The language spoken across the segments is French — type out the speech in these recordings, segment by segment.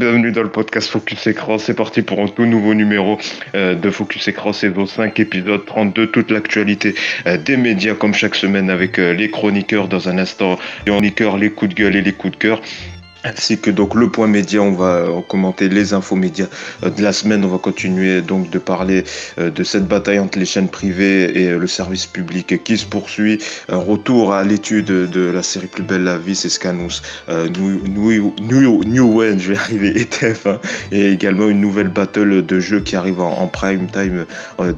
bienvenue dans le podcast Focus Écran. C'est parti pour un tout nouveau numéro euh, de Focus Écran saison 5, épisode 32. Toute l'actualité euh, des médias comme chaque semaine avec euh, les chroniqueurs dans un instant, les chroniqueurs, les coups de gueule et les coups de cœur. Ainsi que donc le point média, on va commenter les infos médias de la semaine. On va continuer donc de parler de cette bataille entre les chaînes privées et le service public qui se poursuit. Un retour à l'étude de la série Plus belle la vie, c'est ce qu'annonce New, New, New, New je vais arriver, ETF, hein, et également une nouvelle battle de jeux qui arrive en, prime time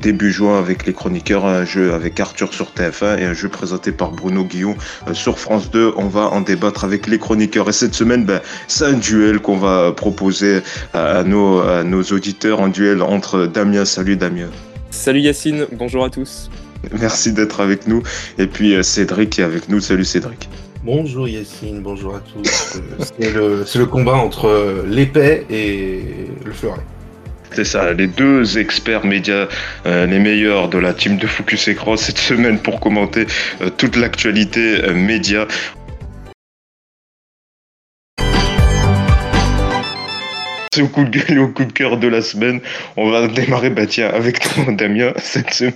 début juin avec les chroniqueurs, un jeu avec Arthur sur TF1 et un jeu présenté par Bruno Guillon sur France 2. On va en débattre avec les chroniqueurs et cette semaine, ben, c'est un duel qu'on va proposer à nos, à nos auditeurs, un duel entre Damien. Salut Damien. Salut Yacine, bonjour à tous. Merci d'être avec nous. Et puis euh, Cédric est avec nous. Salut Cédric. Bonjour Yacine, bonjour à tous. c'est le, le, combat entre l'épée et le fleuret. C'est ça, les deux experts médias, euh, les meilleurs de la team de Focus Écran cette semaine pour commenter euh, toute l'actualité euh, média. C'est au coup de gueule et au coup de cœur de la semaine. On va démarrer, bah tiens, avec toi, Damien, cette semaine,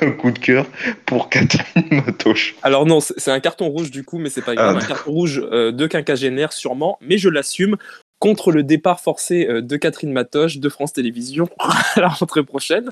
un coup de cœur pour Catherine Matoche. Alors non, c'est un carton rouge du coup, mais c'est pas grave. Un carton rouge de quinquagénaire sûrement, mais je l'assume contre le départ forcé de Catherine Matoche de France Télévisions à la rentrée prochaine.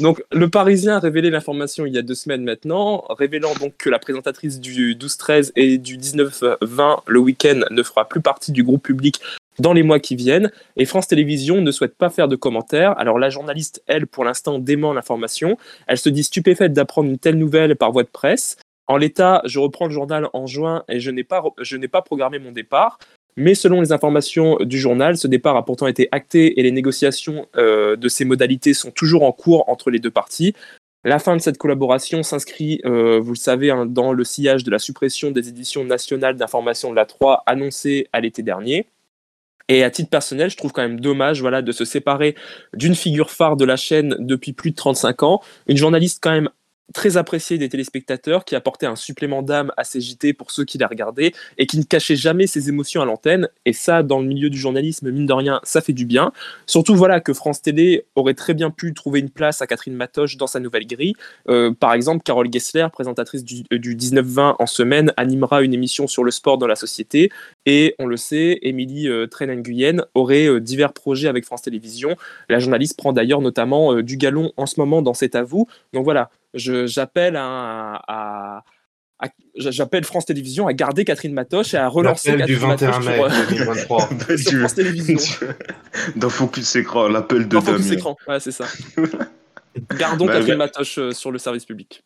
Donc, le Parisien a révélé l'information il y a deux semaines maintenant, révélant donc que la présentatrice du 12-13 et du 19-20 le week-end ne fera plus partie du groupe public dans les mois qui viennent. Et France Télévisions ne souhaite pas faire de commentaires. Alors la journaliste, elle, pour l'instant, dément l'information. Elle se dit stupéfaite d'apprendre une telle nouvelle par voie de presse. En l'état, je reprends le journal en juin et je n'ai pas, pas programmé mon départ. Mais selon les informations du journal, ce départ a pourtant été acté et les négociations euh, de ces modalités sont toujours en cours entre les deux parties. La fin de cette collaboration s'inscrit, euh, vous le savez, hein, dans le sillage de la suppression des éditions nationales d'information de la 3 annoncée à l'été dernier. Et à titre personnel, je trouve quand même dommage voilà, de se séparer d'une figure phare de la chaîne depuis plus de 35 ans, une journaliste quand même très apprécié des téléspectateurs, qui apportait un supplément d'âme à ses JT pour ceux qui la regardaient, et qui ne cachait jamais ses émotions à l'antenne. Et ça, dans le milieu du journalisme, mine de rien, ça fait du bien. Surtout, voilà, que France Télé aurait très bien pu trouver une place à Catherine Matoche dans sa nouvelle grille. Euh, par exemple, Carole Gessler, présentatrice du, euh, du 19-20 en semaine, animera une émission sur le sport dans la société. Et on le sait, Émilie euh, Trennen-Guyenne aurait euh, divers projets avec France Télévisions. La journaliste prend d'ailleurs notamment du galon en ce moment dans cet avou. Donc voilà, j'appelle à, j'appelle France Télévisions à garder Catherine Matoche et à relancer Catherine du 21 mai 2023 sur, France Télévisions. Dans Focus Écran, l'appel de Dans Focus Écran, ouais, c'est ça. Gardons bah, Catherine Matoche euh, sur le service public.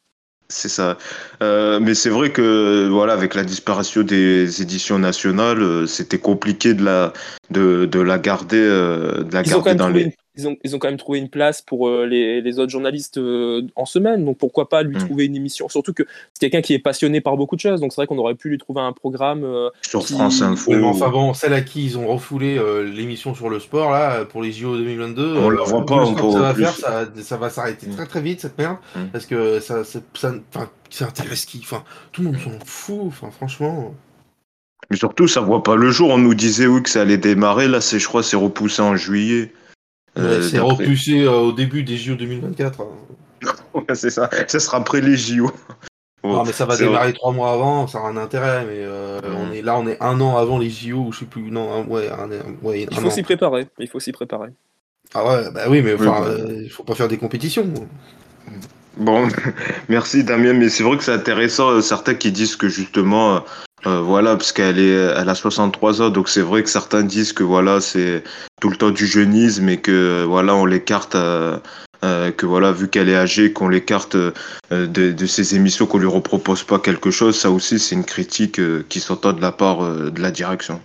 C'est ça. Euh, mais c'est vrai que voilà, avec la disparition des éditions nationales, euh, c'était compliqué de la de, de la garder, de la garder dans les ils ont, ils ont quand même trouvé une place pour euh, les, les, autres journalistes euh, en semaine, donc pourquoi pas lui mm. trouver une émission? Surtout que c'est quelqu'un qui est passionné par beaucoup de choses, donc c'est vrai qu'on aurait pu lui trouver un programme. Euh, sur France Info. enfin bon, celle à qui ils ont refoulé l'émission sur le sport, là, pour les JO 2022. On la voit pas encore. Ça va, faire, ça, ça, va s'arrêter mm. très très vite cette merde, mm. parce que ça, ça, ça, intéresse qui Enfin, tout le monde s'en fout, enfin, franchement. Mais surtout, ça voit pas le jour. On nous disait oui que ça allait démarrer. Là, c'est, je crois, c'est repoussé en juillet. Euh, c'est repoussé euh, au début des JO 2024. Hein. c'est ça. Ça sera après les JO. non, mais ça va démarrer trois mois avant, ça aura un intérêt. Mais euh, on est là, on est un an avant les JO, ou je sais plus. Non, ouais, ouais, il faut s'y préparer. Il faut s'y préparer. Ah ouais, bah oui, mais il faut pas faire des compétitions. Bon, merci Damien, mais c'est vrai que c'est intéressant, certains qui disent que justement, euh, voilà, parce qu'elle est, elle a 63 ans, donc c'est vrai que certains disent que voilà, c'est tout le temps du jeunisme et que voilà, on l'écarte, euh, euh, que voilà, vu qu'elle est âgée, qu'on l'écarte de, de ses émissions, qu'on lui repropose pas quelque chose. Ça aussi, c'est une critique qui s'entend de la part de la direction.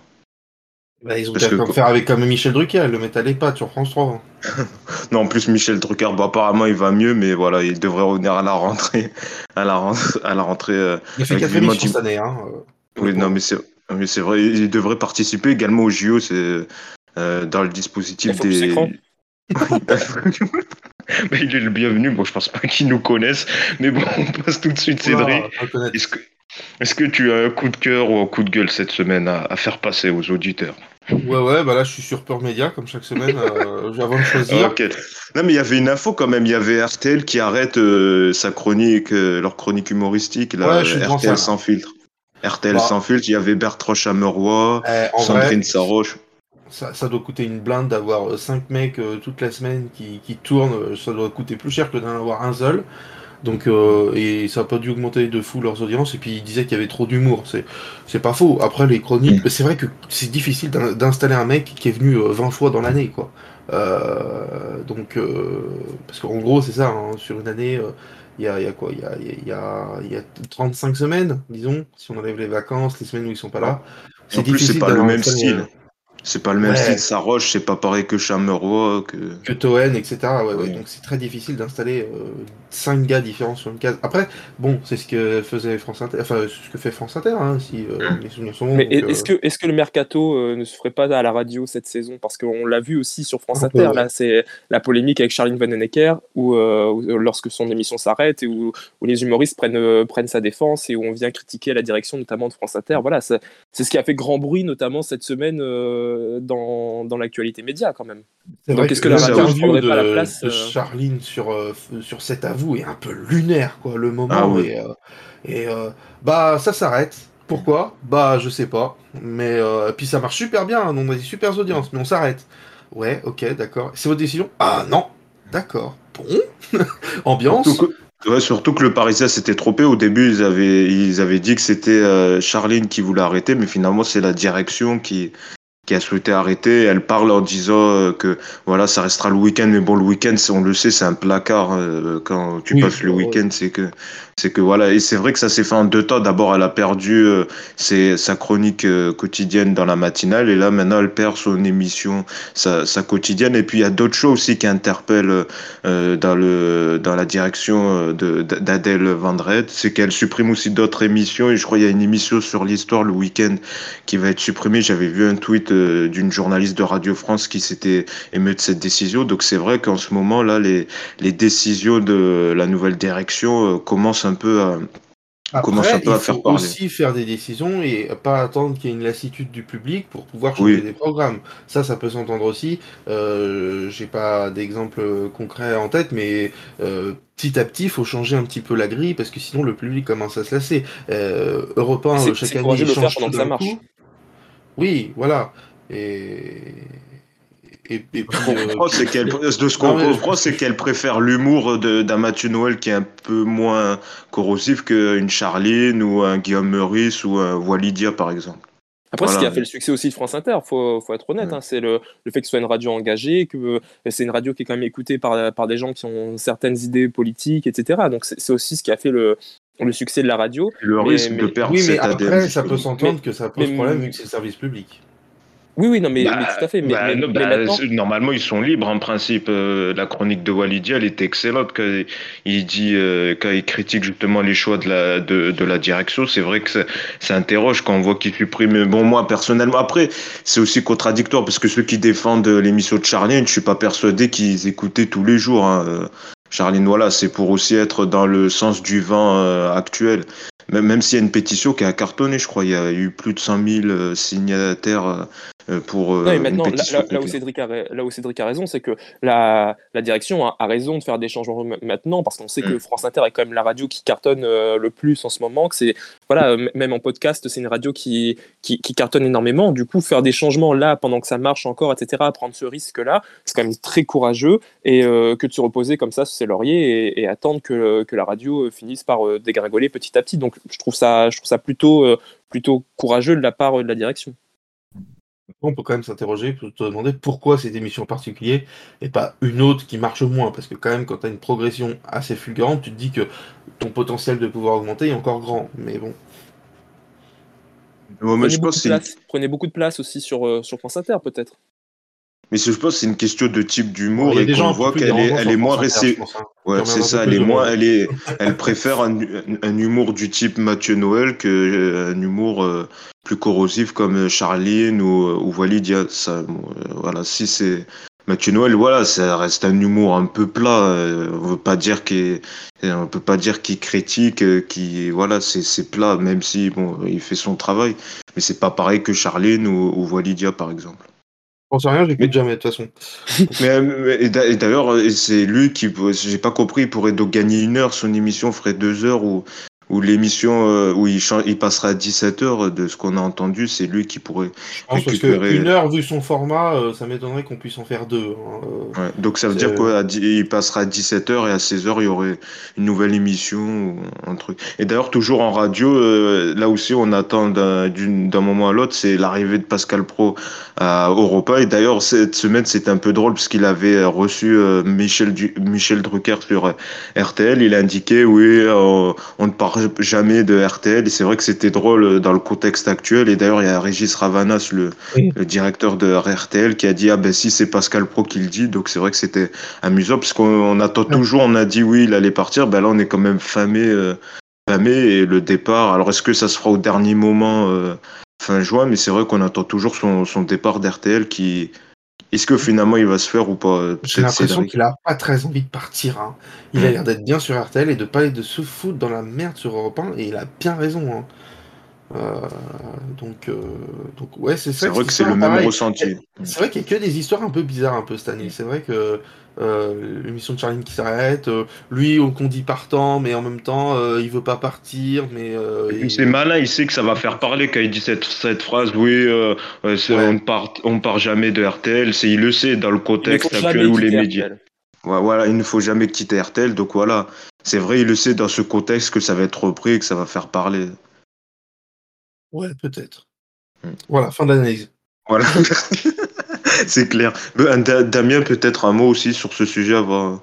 Bah, ils ont peut-être faire avec comme Michel Drucker, le mettre à l'EHPAD sur France 3. non, en plus Michel Drucker, bah, apparemment il va mieux, mais voilà, il devrait revenir à la rentrée, à la rentrée, à la rentrée. il fait 4 émissions cette année, hein. Oui, non, mais c'est, mais c'est vrai, il devrait participer également au JO, c'est euh, dans le dispositif des. mais il est le bienvenu. Bon, je pense pas qu'ils nous connaissent, mais bon, on passe tout de suite, Cédric. Est-ce que, est-ce que tu as un coup de cœur ou un coup de gueule cette semaine à, à faire passer aux auditeurs? Ouais, ouais, bah là, je suis sur Peur Média, comme chaque semaine, euh, avant de choisir. Ok. Non, mais il y avait une info quand même. Il y avait RTL qui arrête euh, sa chronique, euh, leur chronique humoristique, là, Ouais, RTL ça. sans filtre. RTL Bah. sans filtre, il y avait Bertrand Chameroy, Eh, Sandrine vrai, Saroche. ça, ça doit coûter une blinde d'avoir 5 mecs euh, toute la semaine qui, qui tournent. euh, Ça doit coûter plus cher que d'en avoir un seul. Donc, euh, et ça n'a pas dû augmenter de fou leurs audiences. Et puis, ils disaient qu'il y avait trop d'humour. C'est, pas faux. Après, les chroniques, c'est vrai que c'est difficile d'in- d'installer un mec qui est venu euh, 20 fois dans l'année, quoi. Euh, donc, euh, parce qu'en gros, c'est ça. hein, sur une année, euh, il y, a, il y a quoi? Il y a, il y, a, il y a 35 semaines, disons, si on enlève les vacances, les semaines où ils sont pas là. En plus, c'est pas le même style. Euh, C'est pas le même Ouais. style. Saroche, c'est pas pareil que Chameroy. Que... que Toen, etc. Ouais, ouais. Donc c'est très difficile d'installer 5 gars différents sur une case. Après, bon, c'est ce que faisait France Inter, enfin ce que fait France Inter, hein, si euh, mes souvenirs sont bons. Mais est-ce euh, que, est que le mercato euh, ne se ferait pas à la radio cette saison? Parce qu'on l'a vu aussi sur France Un peu, Inter, ouais. là, c'est la polémique avec Charline Vanhoenacker, où, euh, où, euh, lorsque son émission s'arrête et où, où les humoristes prennent, euh, prennent sa défense et où on vient critiquer la direction notamment de France Inter. Voilà, c'est c'est ce qui a fait grand bruit, notamment cette semaine euh, dans, dans l'actualité média quand même. donc est-ce que la radio ne prendrait de, pas la place, de euh, Charline sur euh, sur cet avou est un peu lunaire, quoi, le moment. Ah oui. Et, euh, et, euh, bah ça s'arrête. Pourquoi? Bah je sais pas. Mais euh, puis ça marche super bien, hein, on a des super audiences, mais on s'arrête. Ouais, ok, d'accord. C'est votre décision? Ah non, d'accord. Bon, ambiance. Surtout que, ouais, surtout que le Parisien s'était trompé. Au début, ils avaient, ils avaient dit que c'était euh, Charline qui voulait arrêter, mais finalement, c'est la direction qui, qui a souhaité arrêter. Elle parle en disant euh, que voilà, ça restera le week-end, mais bon, le week-end, on le sait, c'est un placard. euh, quand tu Oui, passes le week-end, c'est que, c'est que voilà. Et c'est vrai que ça s'est fait en deux temps. D'abord, elle a perdu euh, ses- sa chronique quotidienne dans la matinale, et là, maintenant, elle perd son émission, sa, sa quotidienne. Et puis, il y a d'autres choses aussi qui interpellent euh, dans le dans la direction de d'Adèle Vendrette, c'est qu'elle supprime aussi d'autres émissions et je crois qu'il y a une émission sur l'histoire le week-end qui va être supprimée. J'avais vu un tweet euh, d'une journaliste de Radio France qui s'était ému de cette décision. Donc c'est vrai qu'en ce moment là, les les décisions de la nouvelle direction euh, commencent un peu à commence un peu il à faire faut parler. aussi faire des décisions et pas attendre qu'il y ait une lassitude du public pour pouvoir changer Oui. des programmes. Ça, ça peut s'entendre aussi. Euh, J'ai pas d'exemple concret en tête, mais euh, petit à petit, il faut changer un petit peu la grille parce que sinon le public commence à se lasser. Euh, Europe 1, C'est- chaque année, il change pendant tout que ça d'un marche. coup. Oui, voilà. Et, et, et puis, Ce qu'on euh, comprend, c'est qu'elle, de ce qu'on mais- comprend, c'est qu'elle préfère l'humour de- d'un Mathieu Noël qui est un peu moins corrosif qu'une Charline ou un Guillaume Meurice ou un Walidia, par exemple. Après, ce qui a fait le succès aussi de France Inter, faut, faut être honnête, Ouais. hein, c'est le, le fait que ce soit une radio engagée, que euh, c'est une radio qui est quand même écoutée par, par des gens qui ont certaines idées politiques, etc. Donc c'est c'est aussi ce qui a fait le, le succès de la radio. Le Mais- risque de perdre oui, mais cet après, ADN. ça peut s'entendre que ça pose mais- problème vu que c'est le service public. Oui, oui, non, mais, Bah, mais tout à fait. Mais, bah, mais- non, mais bah, maintenant, normalement, ils sont libres en principe. Euh, la chronique de Walidia, elle était excellente. Quand il dit, euh, quand il critique justement les choix de la, de, de la direction, c'est vrai que ça, ça interroge quand on voit qu'il supprime. Bon, moi, personnellement, après, c'est aussi contradictoire parce que ceux qui défendent l'émission de Charline, je suis pas persuadé qu'ils écoutaient tous les jours. Hein. Charline, voilà, c'est pour aussi être dans le sens du vent euh, actuel. Même, même s'il y a une pétition qui a cartonné, je crois, il y a eu plus de 100 000 euh, signataires euh, pour euh, Non, une maintenant, là, où Cédric a, ra- là où Cédric a raison, c'est que la, la direction a, a raison de faire des changements ma- maintenant, parce qu'on sait que Mm. France Inter est quand même la radio qui cartonne euh, le plus en ce moment. Que c'est voilà, euh, même en podcast, c'est une radio qui, qui, qui cartonne énormément. Du coup, faire des changements là pendant que ça marche encore, etc., prendre ce risque-là, c'est quand même très courageux et euh, que de se reposer comme ça sur ses lauriers et, et attendre que, que la radio euh, finisse par euh, dégringoler petit à petit. Donc, je trouve ça, je trouve ça plutôt, euh, plutôt courageux de la part euh, de la direction. On peut quand même s'interroger, pour te demander pourquoi cette émission en particulier et pas une autre qui marche moins. Parce que quand même, quand tu as une progression assez fulgurante, tu te dis que ton potentiel de pouvoir augmenter est encore grand. Mais bon. Ouais, mais Prenez je beaucoup, pense de place, prenez beaucoup de place aussi sur, euh, sur France Inter, peut-être. Mais je pense que c'est une question de type d'humour et qu'on voit qu'elle est, elle est moins restée. hein. Ouais, c'est ça. Elle est moins, elle est, elle préfère un, un- humour du type Mathieu Noël que euh, un humour euh, plus corrosif comme euh, Charline ou, ou Walidia. Ça, bon, euh, voilà. Si c'est Mathieu Noël, voilà, ça reste un humour un peu plat. Euh, on veut pas dire qu'il, on peut pas dire qu'il critique, qui, voilà, c'est plat, même si bon, il fait son travail, mais c'est pas pareil que Charline ou, ou Walidia par exemple. On sait rien, j'écoute jamais de toute façon. mais, et d'ailleurs, c'est lui qui, j'ai pas compris, il pourrait donc gagner une heure, son émission ferait deux heures ou ou l'émission euh, où il, il, passera à 17h, de ce qu'on a entendu, c'est lui qui pourrait Je pense récupérer... une heure, vu son format, euh, ça m'étonnerait qu'on puisse en faire deux. Hein, euh. ouais, donc ça veut dire qu'il passera à 17h et à 16h, il y aurait une nouvelle émission ou un truc. Et d'ailleurs, toujours en radio, là aussi, on attend d'un moment à l'autre, c'est l'arrivée de Pascal Pro à Europa. Et d'ailleurs, cette semaine, c'était un peu drôle parce qu'il avait reçu Michel, du... Michel Drucker sur RTL. Il a indiqué, oui, on ne parle jamais de RTL. Et c'est vrai que c'était drôle euh, dans le contexte actuel. Et d'ailleurs, il y a Régis Ravanas, le, directeur de RTL, qui a dit Ah ben si, c'est Pascal Pro qui le dit. Donc c'est vrai que c'était amusant, parce qu'on attend toujours, on a dit oui, il allait partir. Ben là, on est quand même famé, euh, famé. Et le départ, alors est-ce que ça se fera au dernier moment euh, fin juin? Mais c'est vrai qu'on attend toujours son, son départ d'RTL qui est-ce que finalement il va se faire ou pas? J'ai l'impression qu'il a pas très envie de partir. Hein. Il a l'air d'être bien sur RTL et de pas de se foutre dans la merde sur Europe 1 et il a bien raison. Hein. Euh, donc, euh, donc ouais, c'est ça. C'est vrai que c'est le même ressenti. C'est vrai qu'il y a que des histoires un peu bizarres un peu cette année. C'est vrai que euh, l'émission de Charline qui s'arrête, euh, lui qu'on dit partant, mais en même temps euh, il veut pas partir. Mais c'est malin, il sait que ça va faire parler quand il dit cette, cette phrase. Oui, on part, on part jamais de RTL. C'est il le sait dans le contexte actuel où les médias. voilà, il ne faut jamais quitter RTL. Donc voilà, c'est vrai, il le sait dans ce contexte que ça va être repris, que ça va faire parler. Ouais, peut-être. Hmm. Voilà, fin d'analyse. Voilà. c'est clair. Damien, peut-être un mot aussi sur ce sujet avant.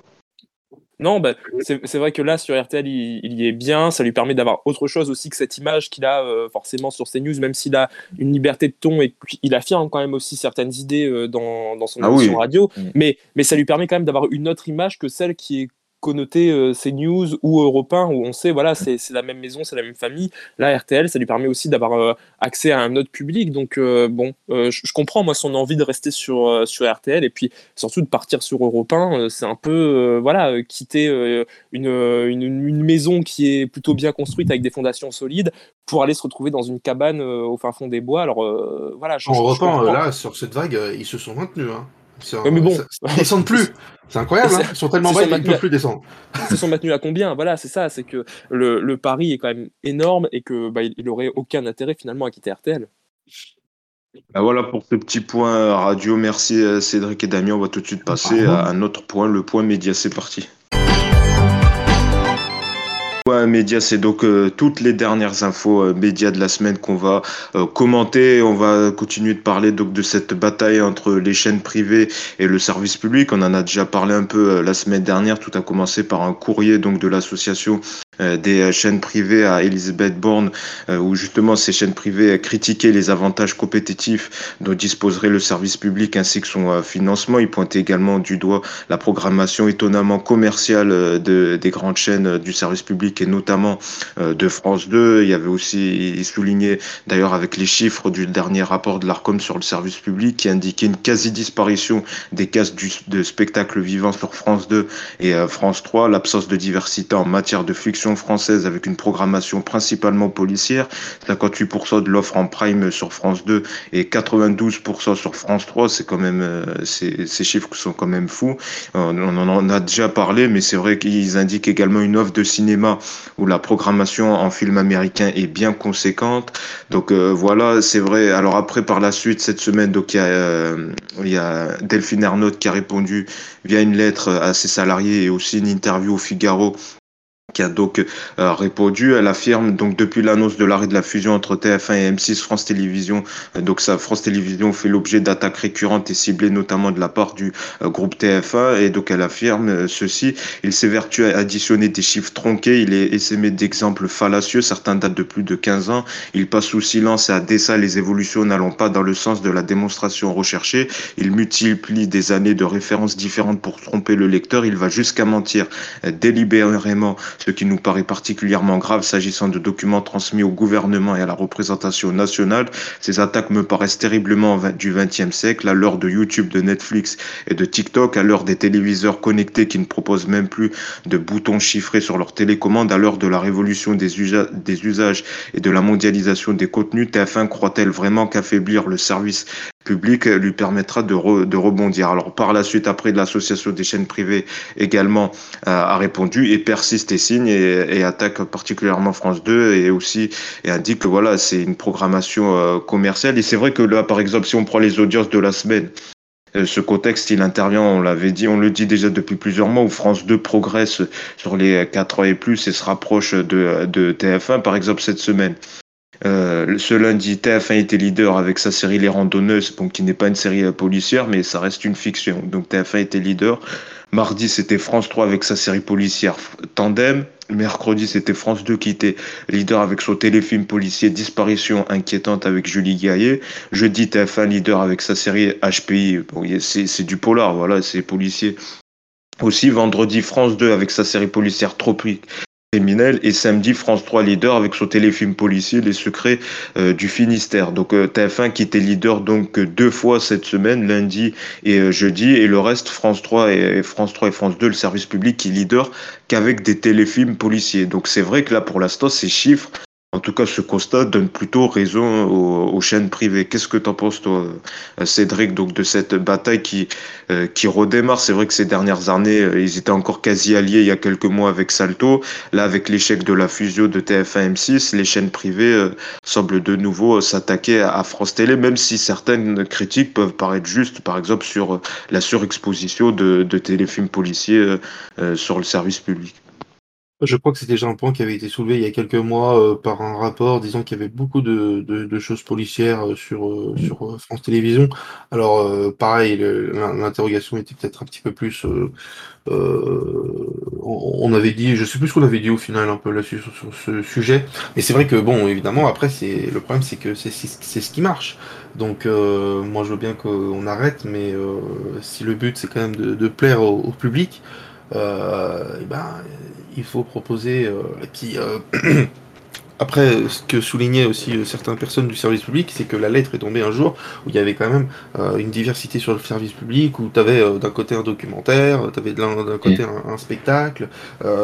Non, bah, c'est vrai que là, sur RTL, il, y est bien. Ça lui permet d'avoir autre chose aussi que cette image qu'il a euh, forcément sur CNews, même s'il a une liberté de ton et qu'il affirme quand même aussi certaines idées euh, dans, dans, son ah émission radio. Mm. Mais, mais ça lui permet quand même d'avoir une autre image que celle qui est connoté euh, CNews ou Europe 1 où on sait voilà c'est la même maison c'est la même famille. Là RTL ça lui permet aussi d'avoir euh, accès à un autre public. Donc euh, bon je, comprends moi son envie de rester sur sur RTL et puis surtout de partir sur Europe 1 c'est un peu voilà quitter une, une, maison qui est plutôt bien construite avec des fondations solides pour aller se retrouver dans une cabane au fin fond des bois. Alors voilà je, Europe 1 là sur cette vague ils se sont maintenus hein mais bon, ils descendent plus. C'est incroyable, hein. ils sont tellement bas qu'ils ne peuvent plus descendre. Ils se sont maintenus à combien? Voilà, c'est ça, c'est que le, le, pari est quand même énorme et que bah, il aurait aucun intérêt finalement à quitter RTL. Bah voilà pour ce petit point radio. Merci euh, Cédric et Damien. On va tout de suite passer à un autre point, le point média. C'est parti. Média, c'est donc euh, toutes les dernières infos euh, médias de la semaine qu'on va euh, commenter. On va continuer de parler donc de cette bataille entre les chaînes privées et le service public. On en a déjà parlé un peu la semaine dernière. Tout a commencé par un courrier donc de l'association des chaînes privées à Elisabeth Borne, où justement ces chaînes privées critiquaient les avantages compétitifs dont disposerait le service public ainsi que son financement. Ils pointaient également du doigt la programmation étonnamment commerciale de, des grandes chaînes du service public et notamment euh, de France 2. Il y avait aussi souligné d'ailleurs avec les chiffres du dernier rapport de l'ARCOM sur le service public qui indiquait une quasi-disparition des cases de spectacle vivant sur France 2 et euh, France 3, l'absence de diversité en matière de fiction française avec une programmation principalement policière, 58% de l'offre en prime sur France 2 et 92% sur France 3, c'est quand même euh, ces, chiffres sont quand même fous. On en a déjà parlé, mais c'est vrai qu'ils indiquent également une offre de cinéma où la programmation en film américain est bien conséquente. Donc euh, voilà, c'est vrai. Alors après, par la suite, cette semaine, donc il y a, euh, il y a Delphine Ernaud qui a répondu via une lettre à ses salariés et aussi une interview au Figaro qui a donc euh, répondu. Elle affirme donc depuis l'annonce de l'arrêt de la fusion entre TF1 et M6 France Télévisions, euh, donc ça France Télévisions fait l'objet d'attaques récurrentes et ciblées notamment de la part du euh, groupe TF1 et donc elle affirme ceci. Il s'évertue à additionner des chiffres tronqués, il est essaimé d'exemples fallacieux, certains datent de plus de 15 ans. Il passe sous silence et à dessein les évolutions n'allant pas dans le sens de la démonstration recherchée. Il multiplie des années de références différentes pour tromper le lecteur. Il va jusqu'à mentir délibérément ce qui nous paraît particulièrement grave s'agissant de documents transmis au gouvernement et à la représentation nationale. Ces attaques me paraissent terriblement du XXe siècle, à l'heure de YouTube, de Netflix et de TikTok, à l'heure des téléviseurs connectés qui ne proposent même plus de boutons chiffrés sur leur télécommande, à l'heure de la révolution des, des usages et de la mondialisation des contenus, TF1 croit-elle vraiment qu'affaiblir le service public lui permettra de, rebondir. Alors par la suite, après l'association des chaînes privées également euh, a répondu et persiste et signe et, attaque particulièrement France 2 et aussi et indique que voilà c'est une programmation euh, commerciale et c'est vrai que là par exemple si on prend les audiences de la semaine euh, ce contexte, il intervient, on l'avait dit, on le dit déjà depuis plusieurs mois, où France 2 progresse sur les 4 ans et plus et se rapproche de, de TF1, par exemple cette semaine. Euh, ce lundi, TF1 était leader avec sa série Les Randonneuses, donc qui n'est pas une série euh, policière, mais ça reste une fiction. Donc TF1 était leader. Mardi, c'était France 3 avec sa série policière Tandem. Mercredi, c'était France 2 qui était leader avec son téléfilm policier Disparition inquiétante avec Julie Gaillet. Jeudi, TF1 leader avec sa série HPI. Bon, c'est du polar, voilà, c'est policier. Aussi, vendredi, France 2 avec sa série policière Tropique criminel et samedi France 3 leader avec son téléfilm policier Les secrets euh, du Finistère. Donc euh, TF1 qui était leader donc deux fois cette semaine, lundi et euh, jeudi et le reste France 3 et France 3 et France 2 le service public qui leader qu'avec des téléfilms policiers. Donc c'est vrai que là pour l'instant ces chiffres en tout cas, ce constat donne plutôt raison aux, chaînes privées. Qu'est-ce que tu en penses, toi, euh, Cédric, donc de cette bataille qui, euh, qui redémarre? C'est vrai que ces dernières années, euh, ils étaient encore quasi alliés il y a quelques mois avec Salto. Là, avec l'échec de la fusion de TF1 M6, les chaînes privées semblent de nouveau s'attaquer à France Télé, même si certaines critiques peuvent paraître justes, par exemple sur la surexposition de, de téléfilms policiers sur le service public. Je crois que c'est déjà un point qui avait été soulevé il y a quelques mois euh, par un rapport disant qu'il y avait beaucoup de, de, choses policières euh, sur, euh, sur France Télévisions. Alors, pareil, l'interrogation était peut-être un petit peu plus. on, avait dit, je sais plus ce qu'on avait dit au final un peu là-dessus sur, ce sujet, mais c'est vrai que bon, évidemment, après, c'est le problème, c'est que c'est ce qui marche. Donc, moi, je veux bien qu'on arrête, mais si le but c'est quand même de, plaire au, au public, euh, et ben il faut proposer, euh, qui, euh, Après, ce que soulignaient aussi euh, certaines personnes du service public, c'est que la lettre est tombée un jour où il y avait quand même euh, une diversité sur le service public, où tu avais euh, d'un côté un documentaire, tu avais d'un côté mm. un, spectacle.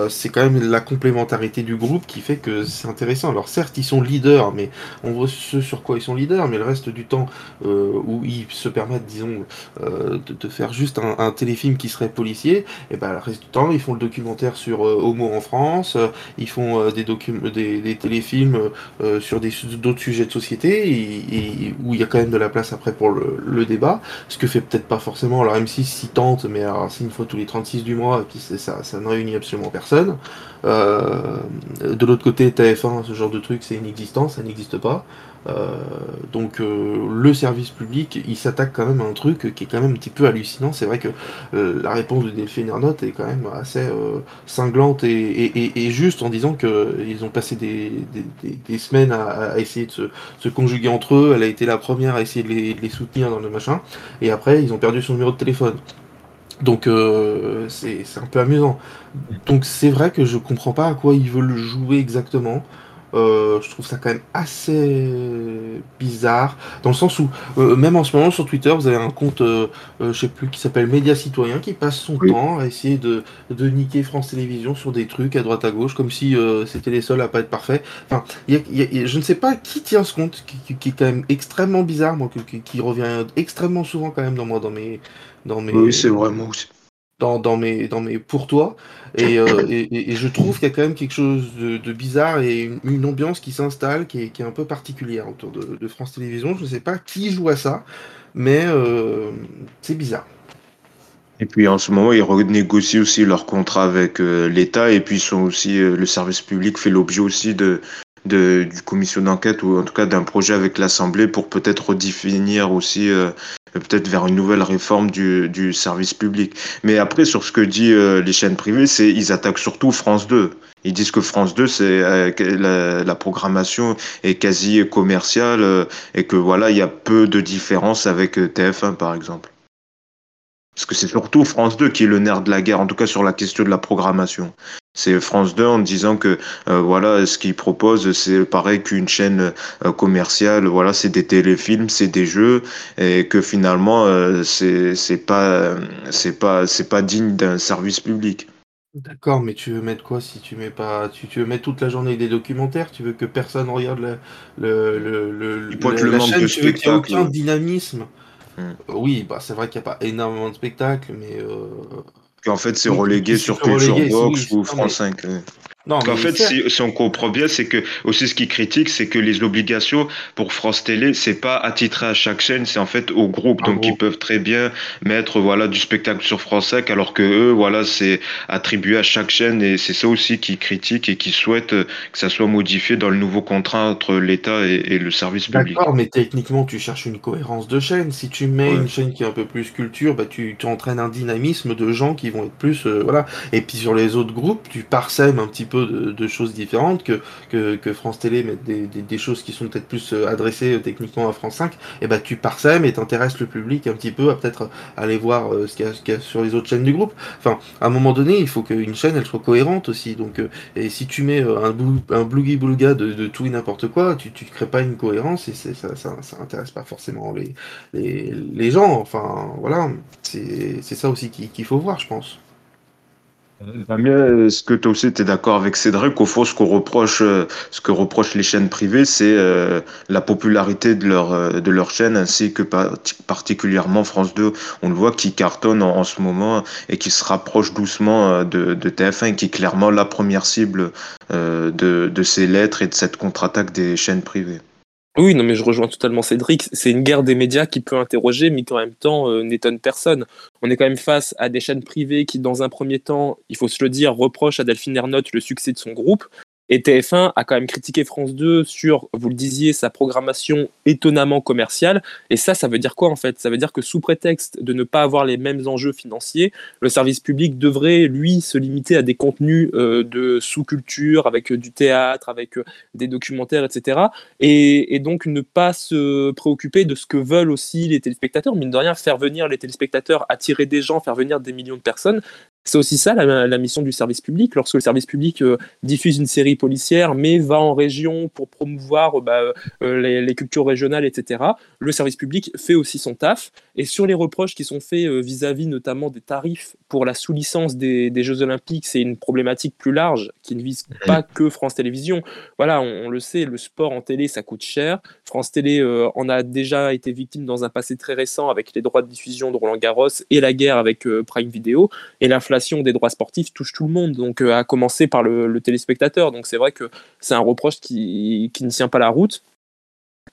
c'est quand même la complémentarité du groupe qui fait que c'est intéressant. Alors certes, ils sont leaders, mais on voit ce sur quoi ils sont leaders, mais le reste du temps où ils se permettent, disons, de, faire juste un, téléfilm qui serait policier, et ben le reste du temps, ils font le documentaire sur Homo en France, ils font des, des, des téléfilms films euh, sur d'autres sujets de société et, où il y a quand même de la place après pour le, débat, ce que fait peut-être pas forcément. Alors M6 s'y tente, mais c'est une fois tous les 36 du mois et puis ça, ça ne réunit absolument personne. Euh, de l'autre côté, TF1, ce genre de truc, c'est inexistant, ça n'existe pas. Euh, donc euh, le service public, il s'attaque quand même à un truc qui est quand même un petit peu hallucinant. C'est vrai que la réponse de Delphine Ernotte est quand même assez cinglante et, juste en disant qu'ils ont passé des, semaines à, essayer de se, conjuguer entre eux. Elle a été la première à essayer de les, soutenir dans le machin. Et après, ils ont perdu son numéro de téléphone. Donc euh, c'est un peu amusant. Donc c'est vrai que je comprends pas à quoi ils veulent jouer exactement. Euh, je trouve ça quand même assez bizarre, dans le sens où, euh, même en ce moment sur Twitter, vous avez un compte, je sais plus, qui s'appelle Média Citoyen, qui passe son temps à essayer de, de, niquer France Télévisions sur des trucs à droite à gauche, comme si c'était les seuls à pas être parfaits. Enfin, je ne sais pas qui tient ce compte, qui, qui, est quand même extrêmement bizarre, moi, qui, qui, revient extrêmement souvent quand même dans moi, dans mes, dans mes. Oui, c'est vraiment. Dans, dans, mes, dans mes pour toi. Et, euh, et, et, je trouve qu'il y a quand même quelque chose de, de bizarre et une, ambiance qui s'installe qui est, qui est, un peu particulière autour de, de, France Télévisions. Je ne sais pas qui joue à ça, mais euh, c'est bizarre. Et puis en ce moment, ils renégocient aussi leur contrat avec euh, l'État et puis sont aussi le service public fait l'objet aussi de, de du commission d'enquête ou en tout cas d'un projet avec l'Assemblée pour peut-être redéfinir aussi peut-être vers une nouvelle réforme du, du, service public. Mais après, sur ce que dit euh, les chaînes privées, c'est ils attaquent surtout France 2. Ils disent que France 2, c'est euh, la, la, programmation est quasi commerciale euh, et que voilà, il y a peu de différence avec TF1 par exemple. Parce que c'est surtout France 2 qui est le nerf de la guerre, en tout cas sur la question de la programmation. C'est France 2 en disant que euh, voilà, ce qu'ils proposent, c'est pareil qu'une chaîne euh, commerciale. Voilà, c'est des téléfilms, c'est des jeux, et que finalement, euh, c'est pas c'est pas c'est pas digne d'un service public. D'accord, mais tu veux mettre quoi si tu mets pas tu, tu veux mettre toute la journée des documentaires, tu veux que personne regarde le le le, le Il pointe la, le la chaîne, tu veux qu'il y ait aucun dynamisme? Hmm. Oui, bah c'est vrai qu'il n'y a pas énormément de spectacles, mais euh, Qu'en fait, c'est relégué sur Culture Box oui. ou France mais 5. ouais. Non, En fait, si, si on comprend bien, c'est que aussi ce qui critique, c'est que les obligations pour France Télé, c'est pas attitré à chaque chaîne, c'est en fait au groupe. En Donc ils peuvent très bien mettre voilà du spectacle sur France 5, alors que eux, voilà, c'est attribué à chaque chaîne et c'est ça aussi qui critique et qui souhaite euh, que ça soit modifié dans le nouveau contrat entre l'État et, et le service public. D'accord, mais techniquement, tu cherches une cohérence de chaîne. Si tu mets Ouais. une chaîne qui est un peu plus culture, bah, tu, tu entraînes un dynamisme de gens qui vont être plus, euh, voilà. Et puis sur les autres groupes, tu parsèmes un petit peu de, choses différentes que, que, France Télé met des, choses qui sont peut-être plus euh, adressées euh, techniquement à France 5. Et bah, tu parsèmes et t'intéresses le public un petit peu à peut-être aller voir euh, ce qu'il y, a- sur les autres chaînes du groupe. Enfin, à un moment donné, il faut qu'une chaîne, elle soit cohérente aussi. Donc, et si tu mets un, blou- un blougi boulga de, de tout et n'importe quoi, tu, tu crées pas une cohérence et ça, ça, intéresse pas forcément les, les, gens. Enfin, voilà, c'est, ça aussi qu'il faut voir, je pense. Damien, est-ce que toi aussi tu es d'accord avec Cédric? Au fond, ce qu'on reproche, euh, ce que reprochent les chaînes privées, c'est euh, la popularité de leur, euh, de leur chaîne, ainsi que par- particulièrement France 2. On le voit qui cartonne en, ce moment et qui se rapproche doucement de, de TF1, qui est clairement la première cible de, de ces lettres et de cette contre-attaque des chaînes privées. Oui, non, mais je rejoins totalement Cédric. C'est une guerre des médias qui peut interroger, mais qui en même temps euh, n'étonne personne. On est quand même face à des chaînes privées qui, dans un premier temps, il faut se le dire, reprochent à Delphine Ernotte le succès de son groupe. Et TF1 a quand même critiqué France 2 sur, vous le disiez, sa programmation étonnamment commerciale. Et ça, ça veut dire quoi en fait? Ça veut dire que sous prétexte de ne pas avoir les mêmes enjeux financiers, le service public devrait, lui, se limiter à des contenus euh, de sous-culture, avec euh, du théâtre, avec euh, des documentaires, etc et, et donc ne pas se préoccuper de ce que veulent aussi les téléspectateurs. Mine de rien, faire venir les téléspectateurs, attirer des gens, faire venir des millions de personnes, c'est aussi ça la, la mission du service public. Lorsque le service public euh, diffuse une série policière, mais va en région pour promouvoir euh, bah, euh, les, les cultures régionales, etc., le service public fait aussi son taf. Et sur les reproches qui sont faits vis-à-vis notamment des tarifs pour la sous-licence des, des Jeux Olympiques, c'est une problématique plus large qui ne vise pas que France Télévisions. Voilà, on, on le sait, le sport en télé, ça coûte cher. France Télé euh, en a déjà été victime dans un passé très récent avec les droits de diffusion de Roland Garros et la guerre avec euh, Prime Video. Et l'inflation des droits sportifs touche tout le monde, donc euh, à commencer par le, le téléspectateur. Donc c'est vrai que c'est un reproche qui, qui ne tient pas la route.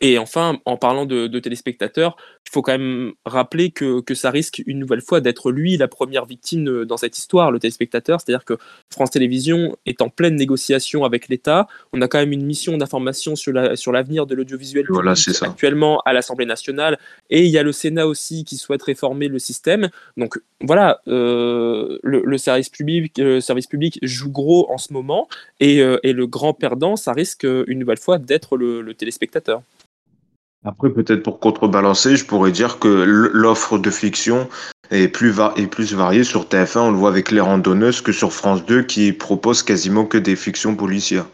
Et enfin, en parlant de, de téléspectateurs, il faut quand même rappeler que, que ça risque une nouvelle fois d'être lui la première victime euh, dans cette histoire, le téléspectateur. C'est-à-dire que France Télévisions est en pleine négociation avec l'État. On a quand même une mission d'information sur la, sur l'avenir de l'audiovisuel Voilà, actuellement à l'Assemblée nationale. Et il y a le Sénat aussi qui souhaite réformer le système. Donc voilà, euh, le, le service public, le service public joue gros en ce moment. Et, euh, et le grand perdant, ça risque euh, une nouvelle fois d'être le, le téléspectateur. Après, peut-être pour contrebalancer, je pourrais dire que l'offre de fiction est plus, va- est plus variée sur TF1, on le voit avec Les Randonneuses, que sur France 2 qui propose quasiment que des fictions policières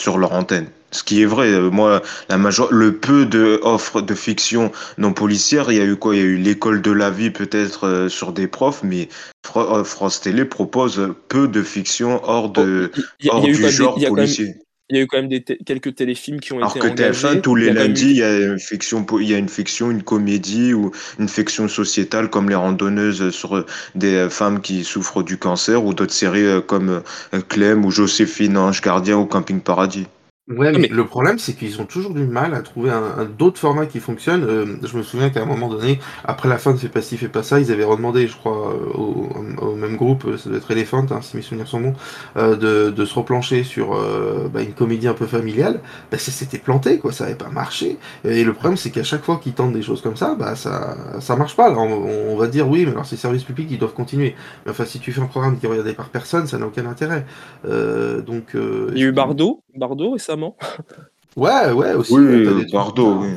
sur leur antenne. Ce qui est vrai, euh, moi, la major... le peu de offres de fiction non policières, il y a eu quoi? Il y a eu l'école de la vie peut-être euh, sur des profs, mais euh, France Télé propose peu de fiction hors de Oh, a- hors du genre policier. Il y a eu quand même des quelques téléfilms qui ont Alors été que TF1, engagés. tous les lundis, il y a une fiction, il y a une fiction, une comédie ou une fiction sociétale comme Les Randonneuses sur euh, des euh, femmes qui souffrent du cancer ou d'autres séries euh, comme Clem ou Joséphine Ange Gardien ou Camping Paradis. Ouais, mais, mais- le problème, c'est qu'ils ont toujours du mal à trouver un, un- d'autres formats qui fonctionnent. Euh, je me souviens qu'à un moment donné, après la fin de Fais pas ci, fais pas ça, ils avaient redemandé, je crois, euh, au, au même groupe, euh, ça doit être Elephant, hein, si mes souvenirs sont bons, euh, de, de se replancher sur euh, bah, une comédie un peu familiale. Bah, ça s'était planté, quoi, ça avait pas marché. Et le problème, c'est qu'à chaque fois qu'ils tentent des choses comme ça, bah, ça, ça marche pas. Alors, on, on va dire, oui, mais alors ces services publics, ils doivent continuer. Mais enfin, si tu fais un programme qui est regardé par personne, ça n'a aucun intérêt. Euh, donc, euh, Il y a eu Bardot, Bardot récemment. Ouais, ouais, aussi. Oui, ça. oui.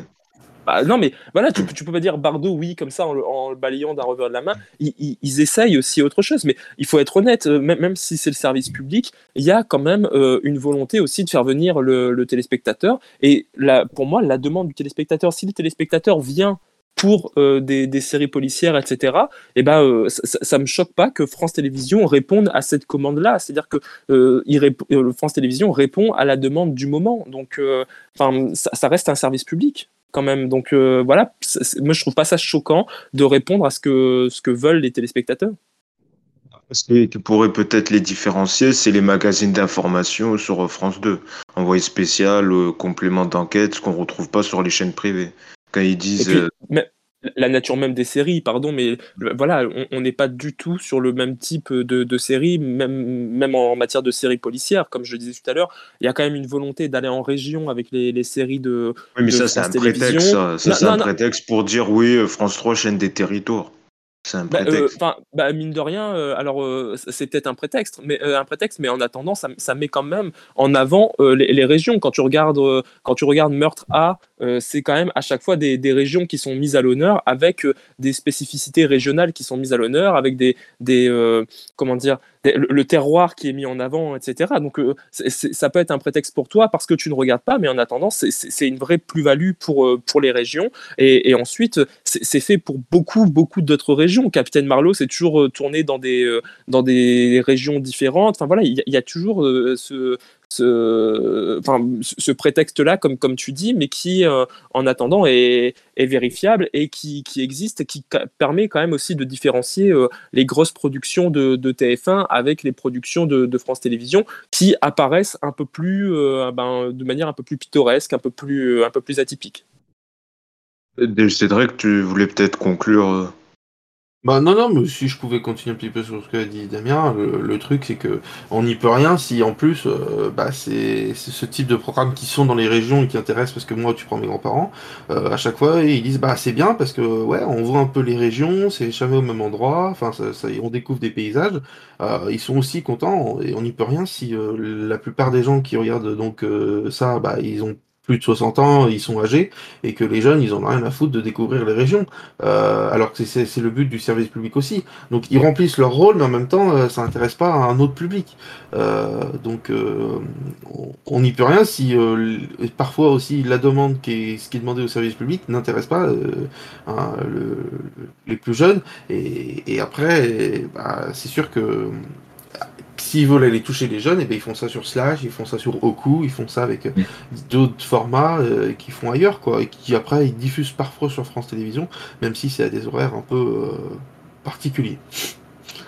Bah, non, mais voilà, tu, tu, peux pas dire Bardot, oui, comme ça, en, le balayant d'un revers de la main. Ils, ils, essayent aussi autre chose, mais il faut être honnête, euh, même, même si c'est le service public, il y a quand même euh, une volonté aussi de faire venir le, le téléspectateur. Et là, pour moi, la demande du téléspectateur, si le téléspectateur vient pour euh, des, séries policières, etc., et eh ben, euh, ça ne me choque pas que France Télévisions réponde à cette commande-là. C'est-à-dire que euh, France Télévisions répond à la demande du moment. Donc, ça, ça, reste un service public quand même. Donc voilà, moi je trouve pas ça choquant de répondre à ce que, ce que veulent les téléspectateurs. Ce qui pourrait peut-être les différencier, c'est les magazines d'information sur France 2. Envoyé spécial, complément d'enquête, ce qu'on retrouve pas sur les chaînes privées. Quand ils disent. Euh, la nature même des séries, pardon, mais voilà, on n'est pas du tout sur le même type de, de série, même, même en matière de séries policières, comme je le disais tout à l'heure. Il y a quand même une volonté d'aller en région avec les, les séries de. Oui, mais ça, c'est un prétexte. Ça, c'est un prétexte pour dire oui, France 3 chaîne des territoires. C'est un bah, euh. Bah, mine de rien, euh, alors euh, c'est peut-être un prétexte, mais un prétexte, mais en attendant, ça, ça met quand même en avant les, les, régions. Quand tu regardes, quand tu regardes Meurtre A, c'est quand même à chaque fois des, des, régions qui sont mises à l'honneur, avec des spécificités régionales qui sont mises à l'honneur, avec des, des comment dire, le, terroir qui est mis en avant, etc. Donc ça peut être un prétexte pour toi parce que tu ne regardes pas, mais en attendant, c'est une vraie plus-value pour, pour les régions. Et, et ensuite, c'est fait pour beaucoup, beaucoup d'autres régions Capitaine Marlowe, c'est toujours euh, tourné dans des, euh, dans des régions différentes. Enfin voilà, il y, a toujours euh, ce, ce, enfin, ce prétexte-là, comme, comme tu dis, mais qui, en attendant, est, est, vérifiable et qui, qui existe qui permet quand même aussi de différencier les grosses productions de, de, TF1 avec les productions de, France Télévisions qui apparaissent un peu plus, ben, de manière un peu plus pittoresque, un peu plus, un peu plus atypique. Cédric, tu voulais peut-être conclure bah non, non, mais si je pouvais continuer un petit peu sur ce qu'a dit Damien, le, truc c'est que on n'y peut rien si en plus euh, bah, c'est ce type de programmes qui sont dans les régions et qui intéressent parce que moi tu prends mes grands-parents, euh, à chaque fois ils disent bah c'est bien parce que ouais on voit un peu les régions, c'est jamais au même endroit, enfin ça, ça, on découvre des paysages, euh, ils sont aussi contents et on n'y peut rien si la plupart des gens qui regardent donc ça bah ils ont plus de 60 ans, ils sont âgés, et que les jeunes, ils ont rien à foutre de découvrir les régions. Euh, alors que c'est le but du service public aussi. Donc ils remplissent leur rôle, mais en même temps, euh, ça n'intéresse pas un autre public. Euh, donc on n'y peut rien si parfois aussi la demande qui est ce qui est demandé au service public n'intéresse pas le, les plus jeunes. Et, et après, bah, c'est sûr que s'ils veulent aller toucher les jeunes, et eh bien ils font ça sur Slash, ils font ça sur Oku, ils font ça avec euh, d'autres formats euh, qu'ils font ailleurs, quoi, et qui après ils diffusent parfois sur France Télévisions, même si c'est à des horaires un peu euh, particuliers.